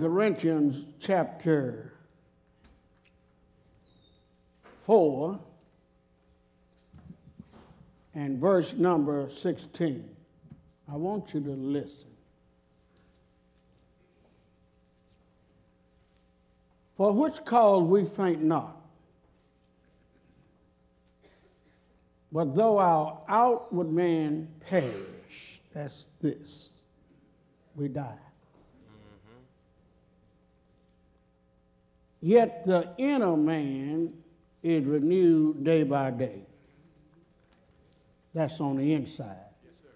Corinthians chapter 4 and verse number 16. I want you to listen. For which cause we faint not, but though our outward man perish, that's this, we die. Yet the inner man is renewed day by day. That's on the inside. Yes, sir.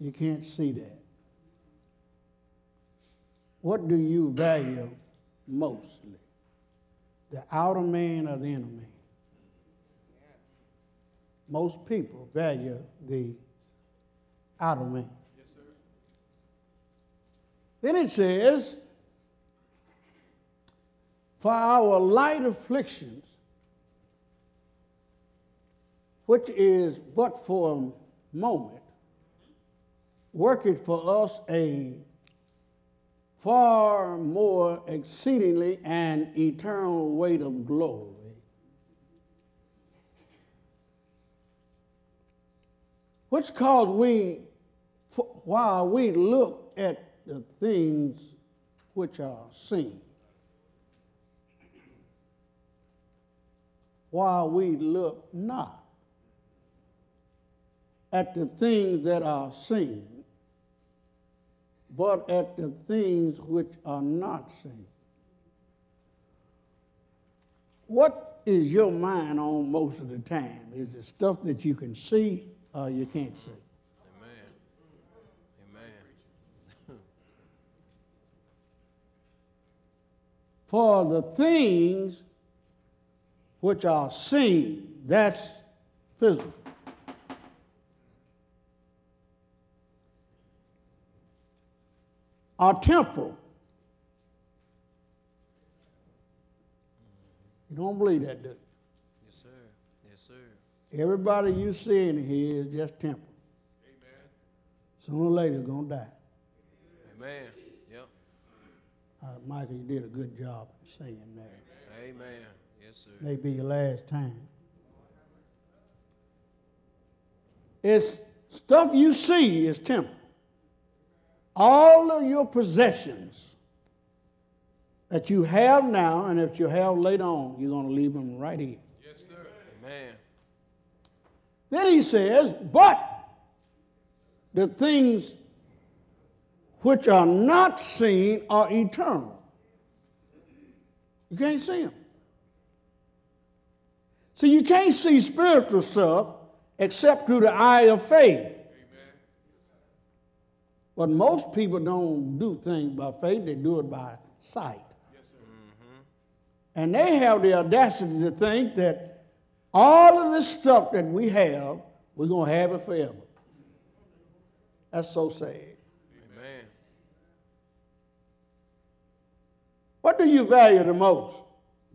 You can't see that. What do you value mostly? The outer man or the inner man? Most people value the outer man. Yes, sir. Then it says, For our light afflictions, which is but for a moment, worketh for us a far more exceedingly and eternal weight of glory. Which cause we, while we look at the things which are seen, while we look not at the things that are seen, but at the things which are not seen. What is your mind on most of the time? Is it stuff that you can see or you can't see? Amen. Amen. For the things which are seen, that's physical. Are temporal. You don't believe that, do you? Yes, sir. Yes, sir. Everybody you see in here is just temporal. Amen. Sooner or later, going to die. Amen. Yep. Uh, Michael, you did a good job in saying that. Amen. Sir. May be your last time. It's stuff you see is temporal. All of your possessions that you have now and that you have later on, you're going to leave them right here. Yes, sir. Amen. Then he says, but the things which are not seen are eternal. You can't see them. See, you can't see spiritual stuff except through the eye of faith. Amen. But most people don't do things by faith, they do it by sight. Yes, sir. And they have the audacity to think that all of this stuff that we have, we're going to have it forever. That's so sad. Amen. What do you value the most?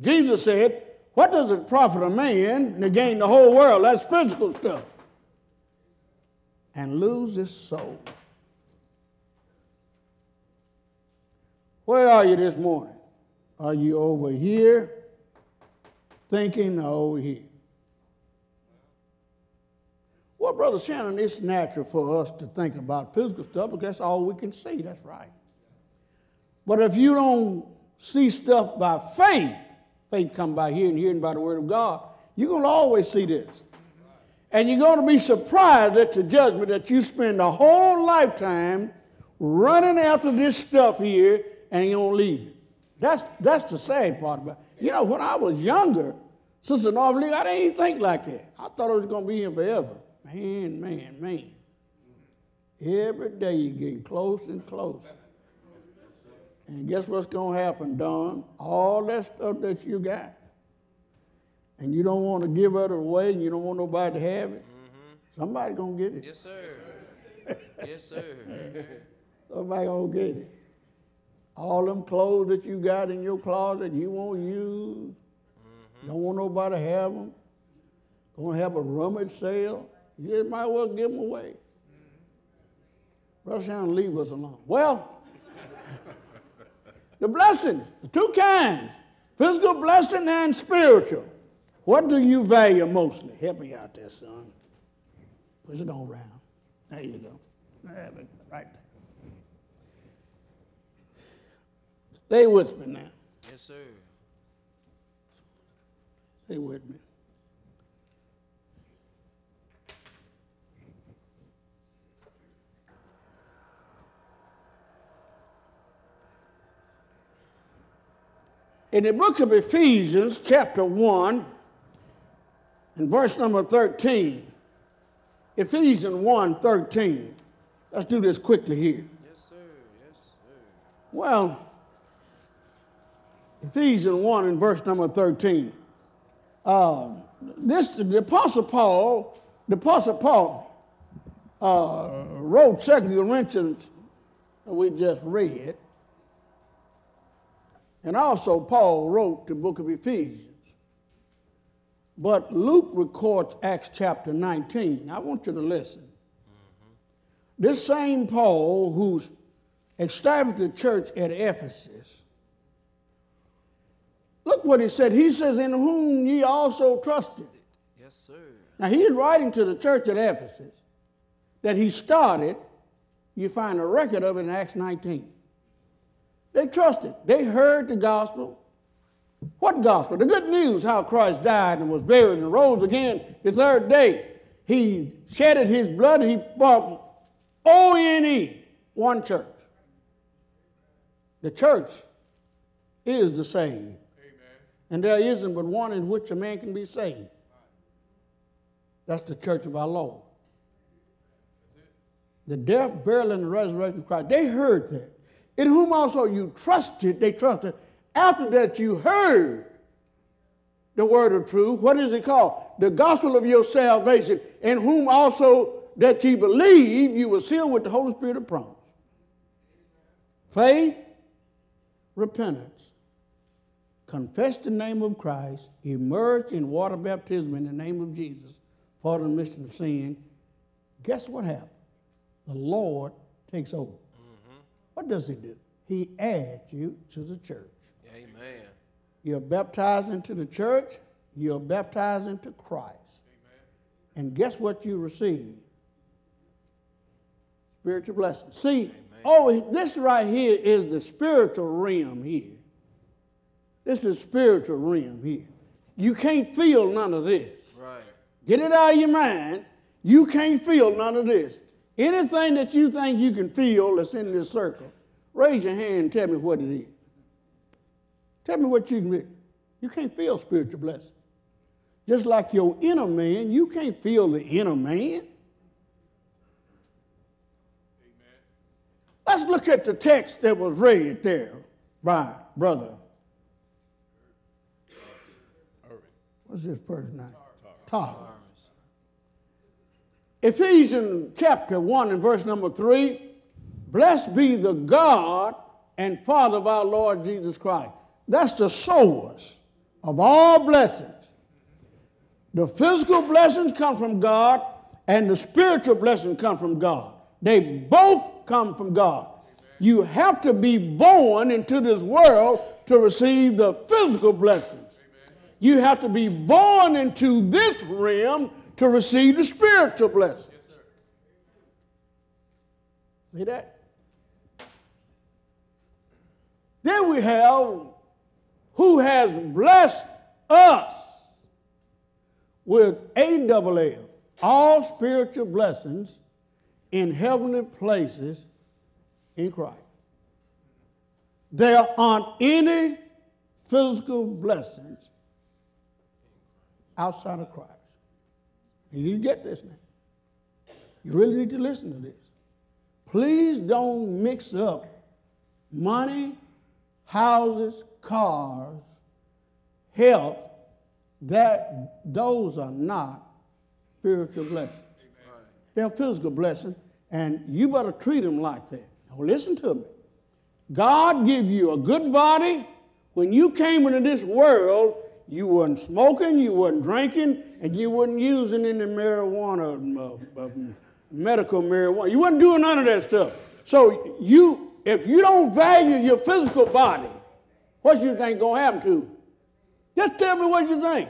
Jesus said, What does it profit a man to gain the whole world? That's physical stuff. And lose his soul. Where are you this morning? Are you over here thinking or over here? Well, Brother Shannon, it's natural for us to think about physical stuff because that's all we can see. That's right. But if you don't see stuff by faith, faith come by hearing, hearing by the word of God, you're going to always see this. And you're going to be surprised at the judgment that you spend a whole lifetime running after this stuff here and you don't leave it. That's, that's the sad part about it. You know, when I was younger, Sister North League, I didn't even think like that. I thought it was going to be here forever. Man, man, man. Every day you're getting closer and closer. And guess what's going to happen, Don? All that stuff that you got, and you don't want to give it away, and you don't want nobody to have it, mm-hmm. somebody going to get it. Yes, sir. yes, sir. Somebody going to get it. All them clothes that you got in your closet you won't use, mm-hmm. don't want nobody to have them, going to have a rummage sale, you just might as well give them away. Mm-hmm. Brother Shannon, leave us alone. Well, The blessings, the two kinds physical blessing and spiritual. What do you value mostly? Help me out there, son. Push it on around. There you go. There we go. Right there. Stay with me now. Yes, sir. Stay with me. In the book of Ephesians, chapter 1, and verse number 13, Ephesians 1 13. Let's do this quickly here. Yes, sir. Yes, sir. Well, Ephesians 1 and verse number 13. Uh, this, the Apostle Paul, the Apostle Paul uh, wrote Second Corinthians that we just read. And also Paul wrote the book of Ephesians. But Luke records Acts chapter 19. I want you to listen. This same Paul who's established the church at Ephesus. Look what he said. He says, In whom ye also trusted. Yes, sir. Now he's writing to the church at Ephesus that he started. You find a record of it in Acts 19. They trusted. They heard the gospel. What gospel? The good news how Christ died and was buried and rose again the third day. He shedded his blood and he bought O-N-E, one church. The church is the saved. And there isn't but one in which a man can be saved. That's the church of our Lord. The death, burial, and the resurrection of Christ. They heard that. In whom also you trusted, they trusted. After that, you heard the word of truth. What is it called? The gospel of your salvation, in whom also that ye believe, you were sealed with the Holy Spirit of promise. Faith, repentance, confess the name of Christ, immerse in water baptism in the name of Jesus for the remission of sin. Guess what happened? The Lord takes over. What does he do? He adds you to the church. Amen. You're baptized into the church, you're baptized into Christ. Amen. And guess what you receive? Spiritual blessing. See, oh, this right here is the spiritual realm here. This is spiritual realm here. You can't feel none of this. Right. Get it out of your mind. You can't feel none of this. Anything that you think you can feel that's in this circle, raise your hand and tell me what it is. Tell me what you can. You can't feel spiritual blessing. Just like your inner man, you can't feel the inner man. Let's look at the text that was read there by brother. What's his first name? Thomas. Ephesians chapter 1 and verse number 3 Blessed be the God and Father of our Lord Jesus Christ. That's the source of all blessings. The physical blessings come from God, and the spiritual blessings come from God. They both come from God. You have to be born into this world to receive the physical blessings. You have to be born into this realm to receive the spiritual blessings. See that? Then we have who has blessed us with A double L, all spiritual blessings in heavenly places in Christ. There aren't any physical blessings outside of Christ. You need to get this now. You really need to listen to this. Please don't mix up money, houses, cars, health. That those are not spiritual blessings. They're physical blessings, and you better treat them like that. Now listen to me. God give you a good body. When you came into this world, you wasn't smoking, you wasn't drinking, and you wasn't using any marijuana, uh, uh, medical marijuana. You wasn't doing none of that stuff. So you if you don't value your physical body, what you think gonna happen to you? Just tell me what you think.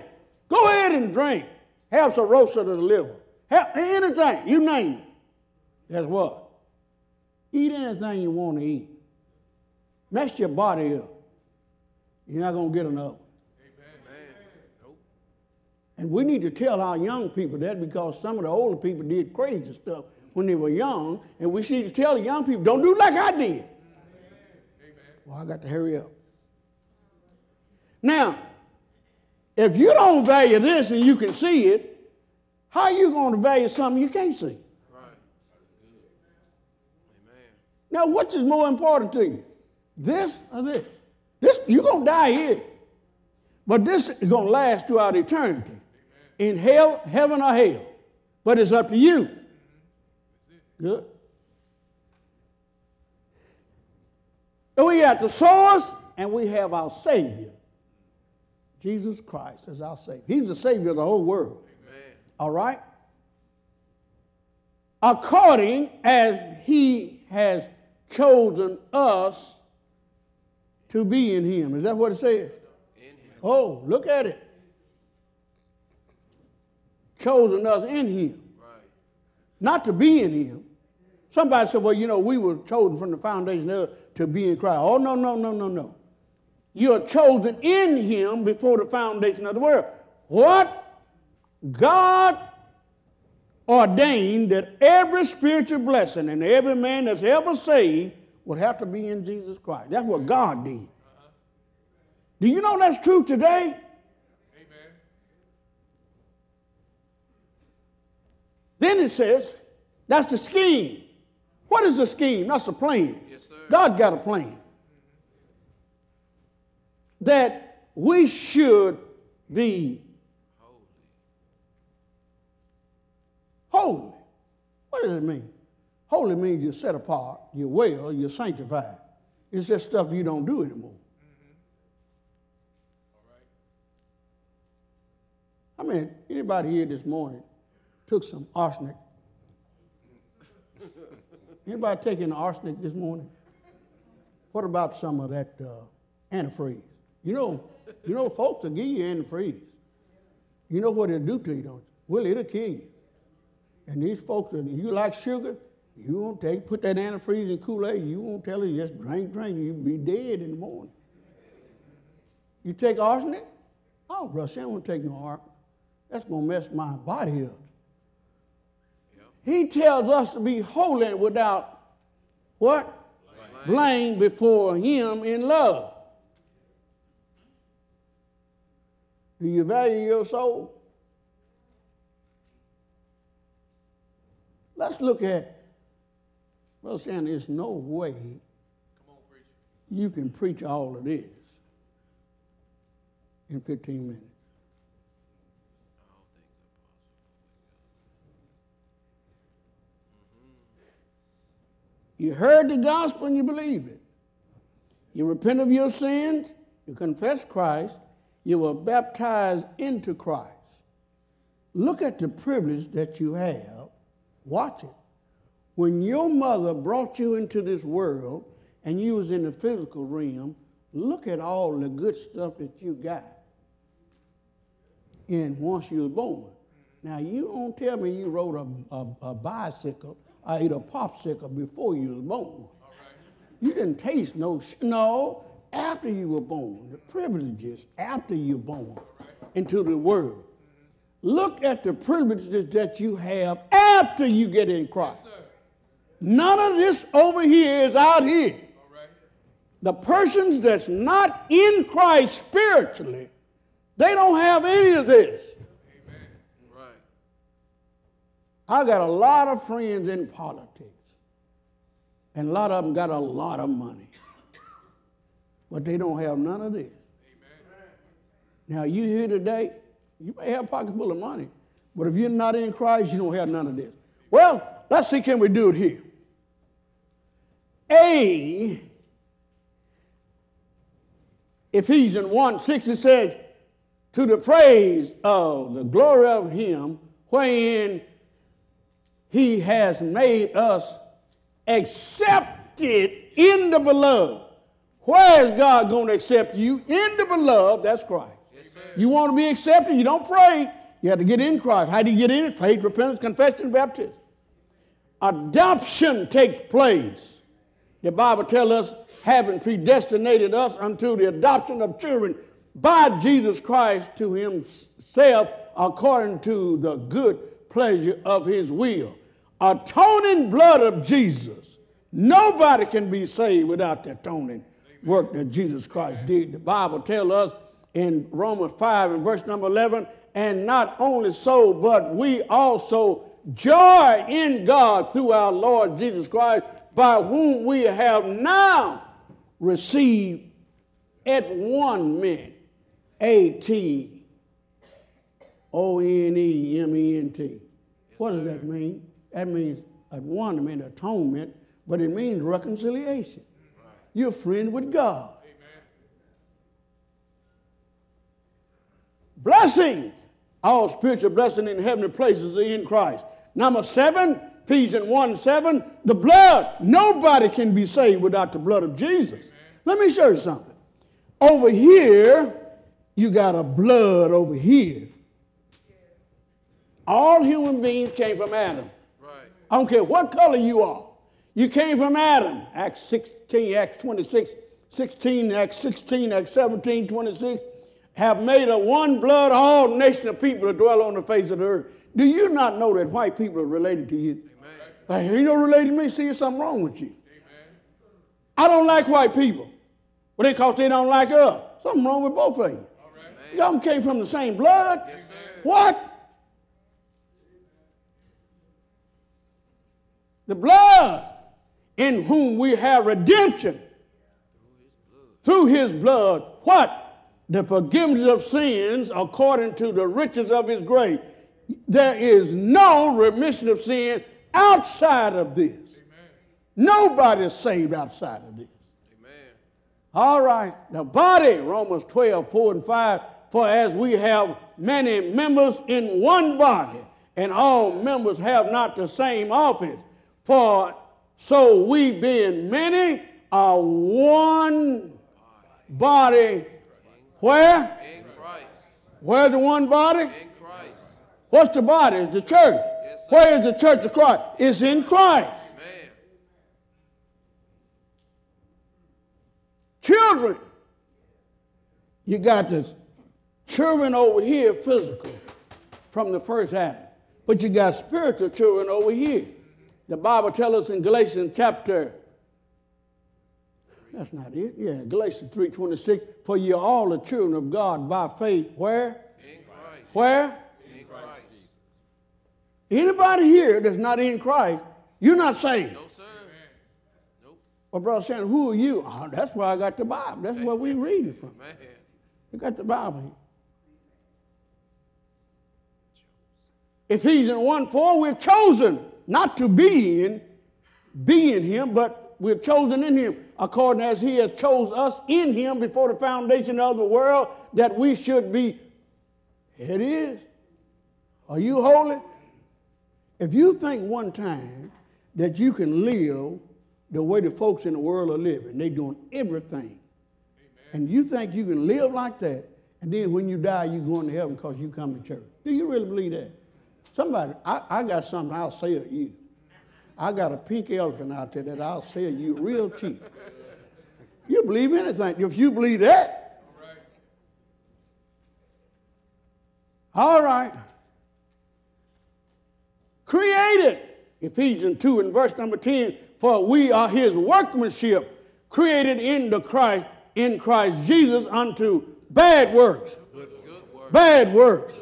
Go ahead and drink. Have cirrhosis of the liver. Have anything, you name it. Guess what? Eat anything you want to eat. Mess your body up. You're not gonna get enough. Amen. And we need to tell our young people that because some of the older people did crazy stuff when they were young, and we need to tell the young people, don't do like I did. Well, I got to hurry up. Now, if you don't value this and you can see it, how are you going to value something you can't see? Amen. Now, which is more important to you? This or this? This you're gonna die here. But this is gonna last throughout eternity. In hell, heaven or hell. But it's up to you. Good. So we got the source and we have our Savior. Jesus Christ is our Savior. He's the Savior of the whole world. Amen. All right? According as he has chosen us to be in him. Is that what it says? In him. Oh, look at it. Chosen us in him, Right. not to be in him. Somebody said, well, you know, we were chosen from the foundation of to be in Christ. Oh, no, no, no, no, no. You're chosen in him before the foundation of the world. What? God ordained that every spiritual blessing and every man that's ever saved would have to be in Jesus Christ. That's what God did. Do you know that's true today? Then it says, that's the scheme. What is the scheme? That's the plan. Yes, sir. God got a plan. That we should be Holy. holy. What does it mean? Holy means you're set apart, you're well, you're sanctified. It's just stuff you don't do anymore. Mm-hmm. All right. I mean, anybody here this morning took some arsenic? Anybody taking arsenic this morning? What about some of that uh, antifreeze? You know, you know, folks will give you antifreeze. You know what it'll do to you, don't you? Well, it'll kill you. And these folks, you like sugar, you won't take, put that antifreeze in Kool-Aid, you won't tell you just drink, drink, you'll be dead in the morning. You take arsenic? Oh, brother, I don't take no arsenic. That's going to mess my body up. He tells us to be holy and without what? Blame before him in love. Do you value your soul? Let's look at, well, saying there's no way Come on, preacher. you can preach all of this in 15 minutes. You heard the gospel and you believed it. You repent of your sins, you confess Christ, you were baptized into Christ. Look at the privilege that you have. Watch it. When your mother brought you into this world and you was in the physical realm, look at all the good stuff that you got. And once you was born. Now you don't tell me you rode a, a, a bicycle or ate a popsicle before you was born. You didn't taste no sh- no after you were born. The privileges after you're born into the world. Look at the privileges that you have after you get in Christ. None of this over here is out here. The persons that's not in Christ spiritually, they don't have any of this. Amen. Right. I got a lot of friends in politics, and a lot of them got a lot of money, but they don't have none of this. Amen. Now, you here today, you may have a pocket full of money, but if you're not in Christ, you don't have none of this. Well, let's see, can we do it here? A, Ephesians 1 6, it says, to the praise of the glory of Him, wherein He has made us accepted In the beloved. Where is God going to accept you? In the beloved, that's Christ. Yes, sir. You want to be accepted, you don't pray. You have to get in Christ. How do you get in it? Faith, repentance, confession, baptism. Adoption takes place. The Bible tells us, having predestinated us unto the adoption of children by Jesus Christ to himself according to the good pleasure of his will. Atoning blood of Jesus. Nobody can be saved without the atoning work that Jesus Christ did. The Bible tells us in Romans 5 and verse number 11, and not only so, but we also joy in God through our Lord Jesus Christ, by whom we have now received at one minute A T O N E M E N T. What does that mean? That means at one minute atonement, but it means reconciliation. You're a friend with God. Blessings. All spiritual blessing in heavenly places are in Christ. Number seven, Ephesians 1 7, the blood. Nobody can be saved without the blood of Jesus. Let me show you something. Over here, you got a blood over here. All human beings came from Adam. I don't care what color you are. You came from Adam. Acts 16, Acts 26, 16, Acts 16, Acts 17, 26. Have made a one blood all nation of people to dwell on the face of the earth. Do you not know that white people are related to you? Amen. Like, you know related to me? See, there's something wrong with you. Amen. I don't like white people. But because they don't like us. Something wrong with both of you. All right. Y'all came from the same blood. Yes, sir. What? The blood in whom we have redemption through his blood. What? The forgiveness of sins according to the riches of his grace. There is no remission of sin outside of this. Nobody is saved outside of this. Amen. All right. The body, Romans 12, 4 and 5. For as we have many members in one body, and all members have not the same office, for so we being many are one body. Where? In Christ. Where's the one body? In Christ. What's the body? It's the church. Yes. Where is the church of Christ? It's in Christ. Amen. Children. You got the children over here, physical, from the first Adam. But you got spiritual children over here. The Bible tells us in Galatians chapter, that's not it. Yeah, Galatians 3.26, for you're all the children of God by faith. Where? In Christ. Where? In Christ. Anybody here that's not in Christ, you're not saved. No, sir. Nope. Well, Brother Shannon, who are you? Oh, that's why I got the Bible. That's where we read it from. Man. You got the Bible here. Ephesians 1 4, we're chosen not to be in, be in him, but we're chosen in him, according as he has chose us in him before the foundation of the world, that we should be. It is. Are you holy? If you think one time that you can live the way the folks in the world are living, they're doing everything and you think you can live like that, and then when you die, you're going to heaven because you come to church. Do you really believe that? Somebody, I, I got something I'll sell you. I got a pink elephant out there that I'll sell you real cheap. You believe anything. If you believe that, all right. Created, Ephesians 2 and verse number 10, for we are his workmanship, created in the Christ, in Christ Jesus unto bad works. Good, good works. Bad works.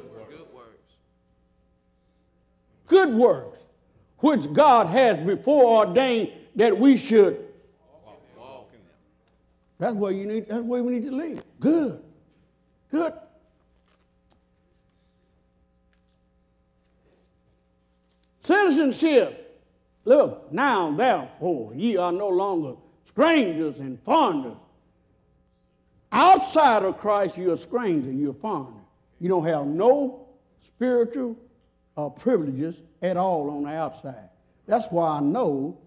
Good works, which God has before ordained that we should. That's where you need, that's where we need to live. Good. Good. Citizenship. Look, now therefore ye are no longer strangers and foreigners. Outside of Christ, you're a stranger, you're a foreigner. You don't have no spiritual uh, privileges at all on the outside. That's why I know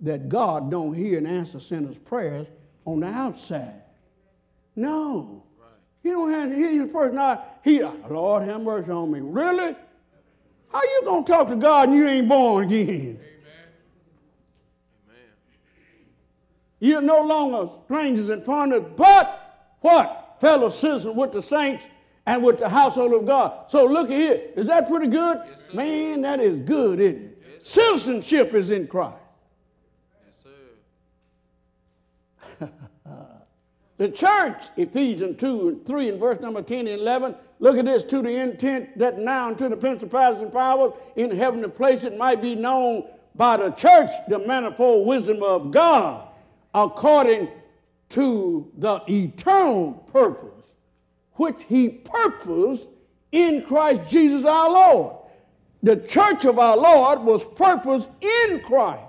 that God don't hear and answer sinners' prayers on the outside. No. Right. You don't have to hear his person out. He, Lord, have mercy on me. Really? How you gonna talk to God and you ain't born again? Amen. You're no longer strangers and foreigners, but what? Fellow citizens with the saints and with the household of God. So look at here. Is that pretty good? Yes, sir. Man, that is good, isn't it? Citizenship is in Christ. Yes, sir. The church, Ephesians 2 and 3 and verse number 10 and 11, look at this, to the intent that now unto the principalities and powers in heavenly places it might be known by the church the manifold wisdom of God, according to the eternal purpose which he purposed in Christ Jesus our Lord. The church of our Lord was purposed in Christ.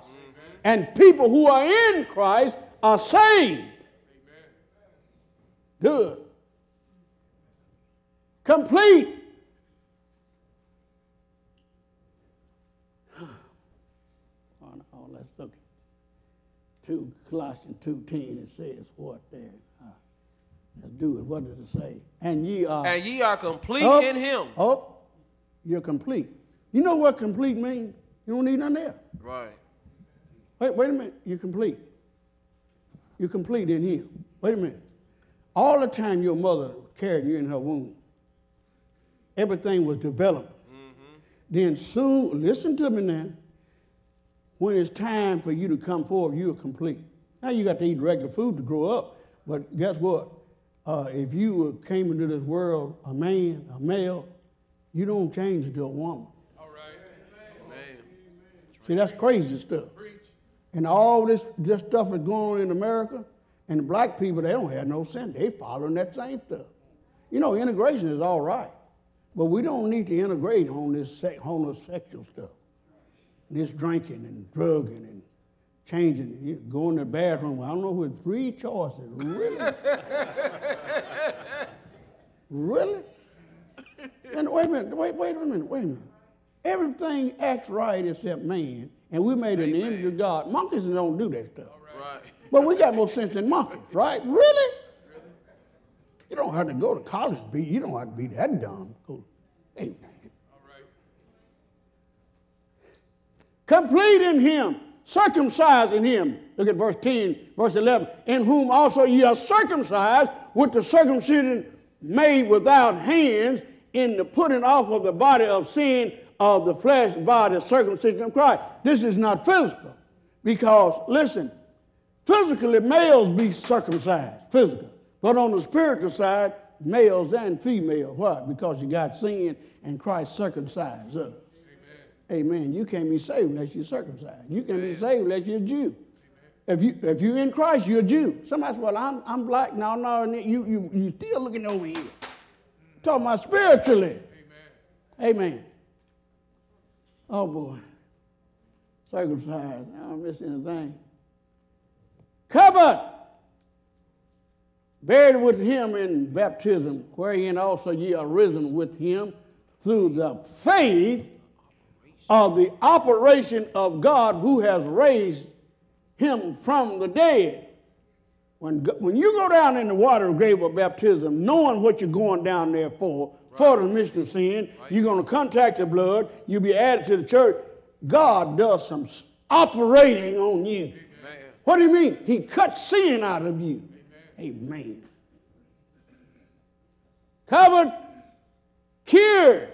And people who are in Christ are saved. Good. Complete. Oh, let's look. Two Colossians two ten. It says what there? Let's do it. What does it say? And ye are. And ye are complete up, in him. Up. You're complete. You know what complete means? You don't need nothing there. Right. Wait, wait a minute. You're complete. You're complete in Him. Wait a minute. All the time your mother carried you in her womb, everything was developed. Mm-hmm. Then soon, listen to me now. When it's time for you to come forward, you are complete. Now you got to eat regular food to grow up, but guess what? Uh, if you came into this world a man, a male, you don't change into a woman. All right. Amen. See, that's crazy stuff. And all this, this stuff is going on in America, and the black people, they don't have no sense. They following that same stuff. You know, integration is all right, but we don't need to integrate on this sex, homosexual stuff. This drinking and drugging and changing, you going to the bathroom. I don't know with three choices. Really? really? And wait a minute, wait, wait a minute, wait a minute. Everything acts right except man, and we made in the image of God. Monkeys don't do that stuff. Right. But we got more sense than monkeys, right? Really? You don't have to go to college to be, you don't have to be that dumb. Go, amen. Complete in him, circumcised in him. Look at verse 10, verse 11. In whom also ye are circumcised with the circumcision made without hands in the putting off of the body of sin of the flesh by the circumcision of Christ. This is not physical because, listen, physically males be circumcised, physical. But on the spiritual side, males and females. What? Because you got sin and Christ circumcised us. Amen. You can't be saved unless you're circumcised. You can't be saved unless you're a Jew. If you if you're in Christ, you're a Jew. Somebody says, "Well, I'm I'm black." No, no, you you you still looking over here. talking about spiritually. Amen. Amen. Oh boy, circumcised. I don't miss anything. Covered, buried with him in baptism, wherein also ye are risen with him through the faith of the operation of God who has raised him from the dead. When, when you go down in the water of grave of baptism, knowing what you're going down there for, for the remission of sin, you're going to contact the blood, you'll be added to the church. God does some operating on you. Amen. What do you mean? He cut sin out of you. Amen. Covered, cured.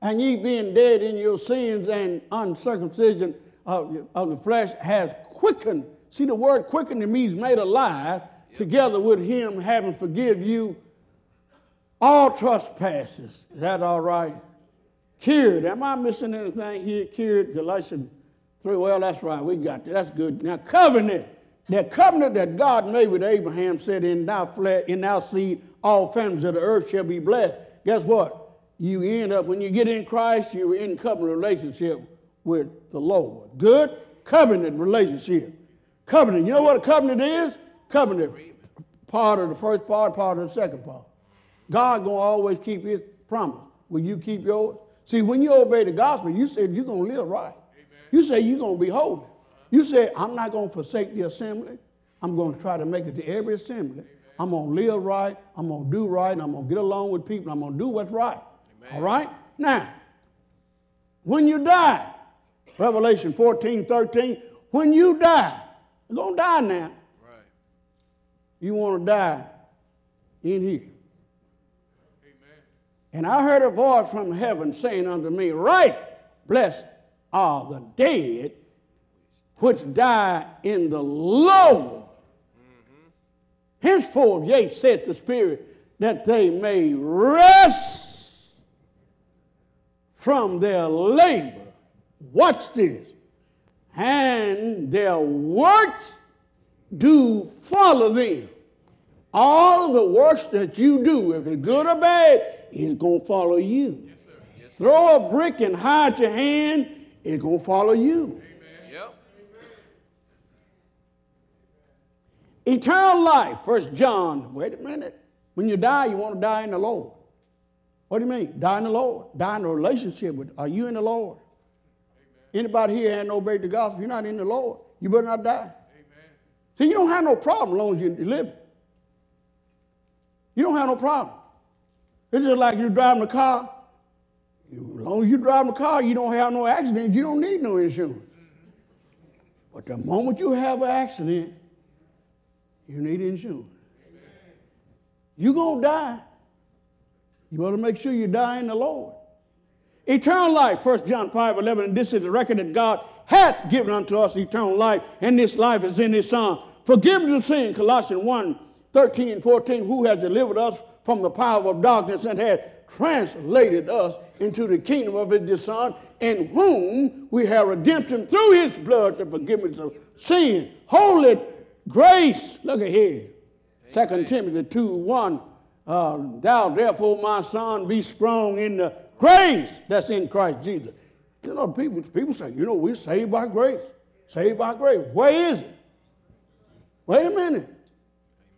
And ye being dead in your sins and uncircumcision of, of the flesh has quickened. See, the word quickened means made alive, together with him having forgive you all trespasses. Is that all right? Cured. Am I missing anything here? Cured. Galatians 3. Well, that's right. We got that. That's good. Now, covenant. That covenant that God made with Abraham said, In thy flesh, in thy seed, all families of the earth shall be blessed. Guess what? You end up, when you get in Christ, you're in covenant relationship with the Lord. Good? Covenant relationship. Covenant. You know what a covenant is? Covenant. Part of the first part, part of the second part. God gonna always keep his promise. Will you keep yours? See, when you obey the gospel, you said you're gonna live right. You say you're to be holy. You say, I'm not to forsake the assembly. I'm to try to make it to every assembly. I'm going to live right. I'm to do right. And I'm to get along with people. I'm to do what's right. All right? Now, when you die, Revelation 14, 13, when you die, you're going to die now. Right. You want to die in here. Amen. And I heard a voice from heaven saying unto me, Right, blessed are the dead which die in the Lord. Mm-hmm. Henceforth, yea, said the Spirit, that they may rest from their labor. Watch this. And their works do follow them. All of the works that you do, if it's good or bad, it's going to follow you. Throw a brick and hide your hand, it's going to follow you. Yep. Eternal life, First John. Wait a minute. When you die, you want to die in the Lord. What do you mean? Die in the Lord. Die in a relationship with. Are you in the Lord? Anybody here no obeyed the gospel? You're not in the Lord. You better not die. Amen. See, you don't have no problem as long as you're living. You don't have no problem. It's just like you're driving a car. As long as you're driving a car, you don't have no accident. You don't need no insurance. But the moment you have an accident, you need insurance. You're going to die. You better make sure you die in the Lord. Eternal life, 1 John 5 11, and this is the record that God hath given unto us eternal life, and this life is in his Son. Forgiveness of sin, Colossians 1 13 and 14, who has delivered us from the power of darkness and has translated us into the kingdom of his Son, in whom we have redemption through his blood, the forgiveness of sin. Holy grace, look at here. 2 Timothy 2 1. Uh, Thou therefore, my son, be strong in the grace that's in Christ Jesus. You know, people, people say, you know, we're saved by grace. Saved by grace. Where is it? Wait a minute.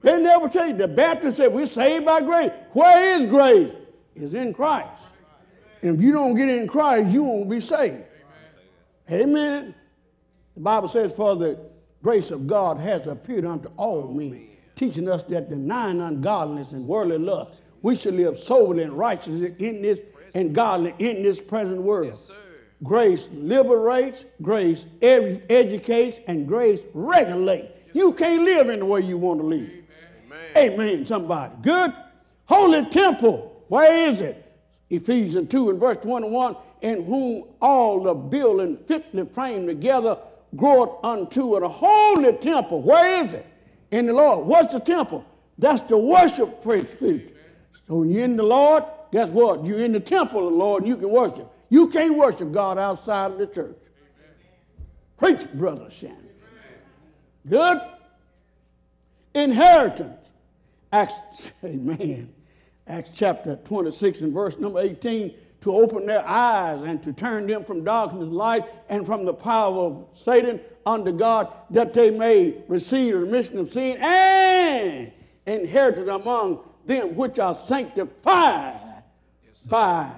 They never tell you. The Baptist said, we're saved by grace. Where is grace? It's in Christ. And if you don't get in Christ, you won't be saved. Amen. The Bible says, For the grace of God has appeared unto all men, teaching us that denying ungodliness and worldly lust, we should live soberly and righteously in this and godly in this present world. Sir. Grace liberates, grace ed- educates, and grace regulates. You can't live in the way you want to live. Amen. Amen, somebody. Good. Holy temple. Where is it? Ephesians 2 and verse 21, in whom all the building fitly framed together groweth unto a holy temple. Where is it? In the Lord. What's the temple? That's the worship place. So when you're in the Lord, guess what? You're in the temple of the Lord and you can worship. You can't worship God outside of the church. Preach, brother Shannon. Good inheritance. Acts, amen. Acts chapter 26 and verse number 18 to open their eyes and to turn them from darkness to light and from the power of Satan unto God, that they may receive the remission of sin and inherited among them which are sanctified by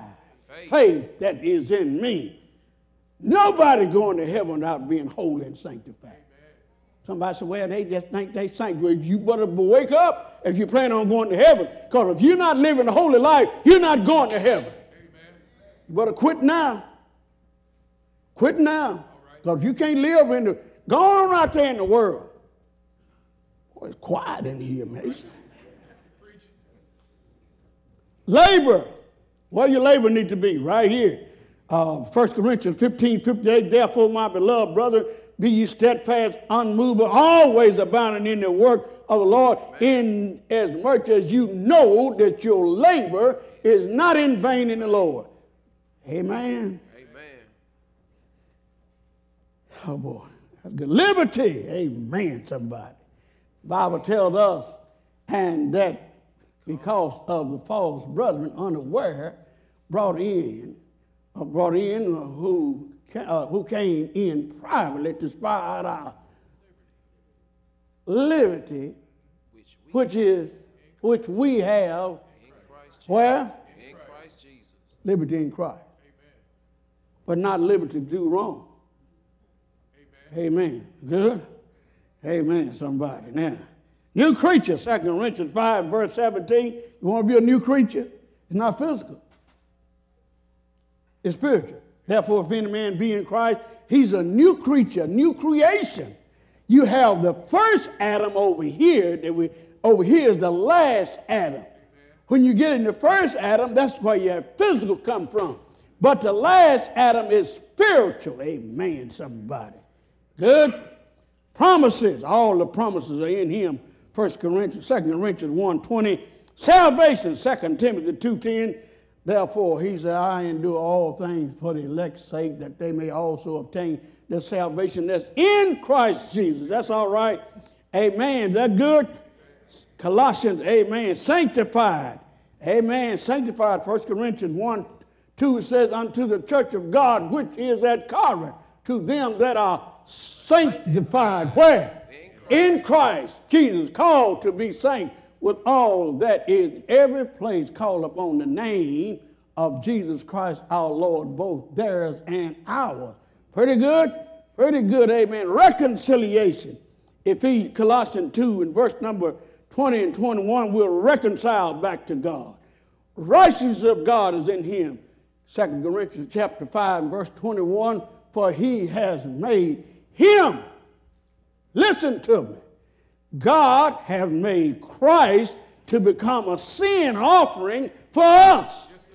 Faith. faith that is in me. Nobody going to heaven without being holy and sanctified. Somebody said, well, they just think they sanctuary. You better wake up if you plan on going to heaven. Because if you're not living a holy life, you're not going to heaven. You better quit now. Quit now. Because if you can't live in the, go on out there in the world. Boy, it's quiet in here, Mason. Labor. Where your labor need to be? Right here. Uh, 1 Corinthians 15, 58, therefore, my beloved brother, be ye steadfast, unmovable, always abounding in the work of the Lord, in as much as you know that your labor is not in vain in the Lord. Amen. Amen. Oh boy, that's good. Liberty, amen, somebody. Bible tells us, and that because of the false brethren unaware brought in, uh, brought in uh, who, uh, who came in privately to spy out our liberty, Which is, which we have, where? In Christ Jesus. Liberty in Christ. But not liberty to do wrong. Amen. Good? Amen, somebody. Now, new creature, 2 Corinthians 5, verse 17. You want to be a new creature? It's not physical, it's spiritual. Therefore, if any man be in Christ, he's a new creature, new creation. You have the first Adam over here, that we over here is the last Adam. When you get in the first Adam, that's where your physical come from. But the last Adam is spiritual. Amen, somebody. Good? Promises. All the promises are in him. 1 Corinthians, 2 Corinthians 1 20. Salvation, 2 Timothy 2.10. Therefore, he said, I endure all things for the elect's sake, that they may also obtain the salvation that's in Christ Jesus. That's all right. Amen. Is that good? Colossians, amen. Sanctified. Amen. Sanctified. 1 Corinthians 1 2 says, Unto the church of God which is at Corinth, to them that are sanctified. Where? In Christ. In Christ. Jesus called to be saint with all that is every place called upon the name of Jesus Christ our Lord, both theirs and ours. Pretty good? Pretty good, amen. Reconciliation. If he, Colossians 2 and verse number 20 and 21, we're reconciled back to God. Righteousness of God is in him. 2 Corinthians chapter 5 and verse 21, for he has made him, listen to me, God has made Christ to become a sin offering for us. Yes,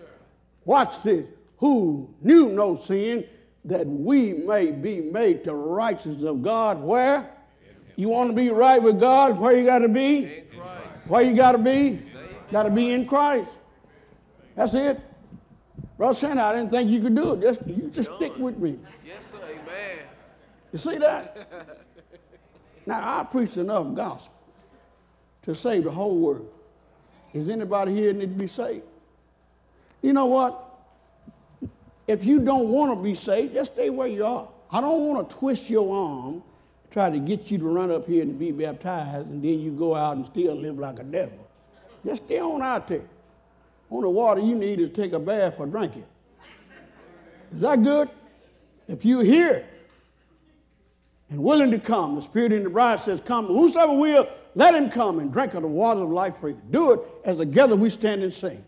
Watch this. Who knew no sin, that we may be made the righteousness of God. Where? You want to be right with God? Where you got to be? Where you got to be? Got to be in Christ. That's it. Brother Santa, I didn't think you could do it. Just, you just Done. stick with me. Yes, sir. Amen. You see that? now, I preach enough gospel to save the whole world. Is anybody here need to be saved? You know what? If you don't want to be saved, just stay where you are. I don't want to twist your arm, try to get you to run up here and be baptized, and then you go out and still live like a devil. Just stay on out there. Only water you need is take a bath or drink it. Is that good? If you're here and willing to come, the Spirit in the bride says, Come, whosoever will, let him come and drink of the water of life freely. Do it as together we stand and sing.